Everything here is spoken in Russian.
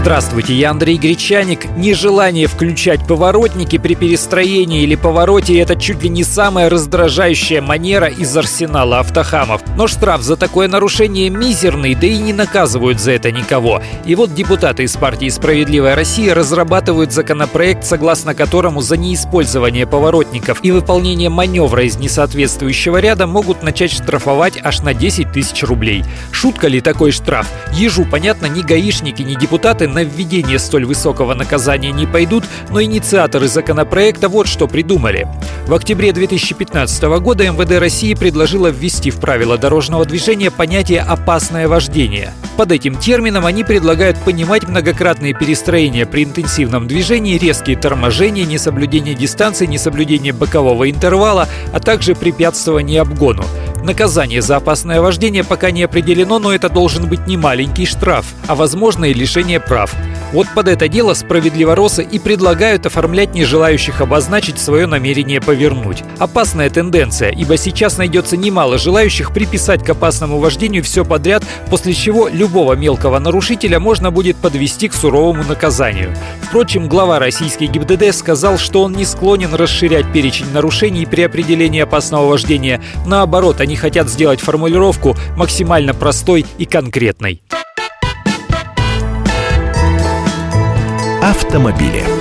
Здравствуйте, я Андрей Гречаник. Нежелание включать поворотники при перестроении или повороте – это чуть ли не самая раздражающая манера из арсенала автохамов. Но штраф за такое нарушение мизерный, да и не наказывают за это никого. И вот депутаты из партии «Справедливая Россия» разрабатывают законопроект, согласно которому за неиспользование поворотников и выполнение маневра из несоответствующего ряда могут начать штрафовать аж на 10 тысяч рублей. Шутка ли такой штраф? Ежу, понятно, ни гаишники, ни депутаты на введение столь высокого наказания не пойдут, но инициаторы законопроекта вот что придумали. В октябре 2015 года МВД России предложило ввести в правила дорожного движения понятие «опасное вождение». Под этим термином они предлагают понимать многократные перестроения при интенсивном движении, резкие торможения, несоблюдение дистанции, несоблюдение бокового интервала, а также препятствование обгону. Наказание за опасное вождение пока не определено, но это должен быть не маленький штраф, а возможно и лишение прав. Вот под это дело справедливоросы и предлагают оформлять нежелающих обозначить свое намерение повернуть. Опасная тенденция, ибо сейчас найдется немало желающих приписать к опасному вождению все подряд, после чего любого мелкого нарушителя можно будет подвести к суровому наказанию. Впрочем, глава российской ГИБДД сказал, что он не склонен расширять перечень нарушений при определении опасного вождения. Наоборот, они хотят сделать формулировку максимально простой и конкретной. Автомобили.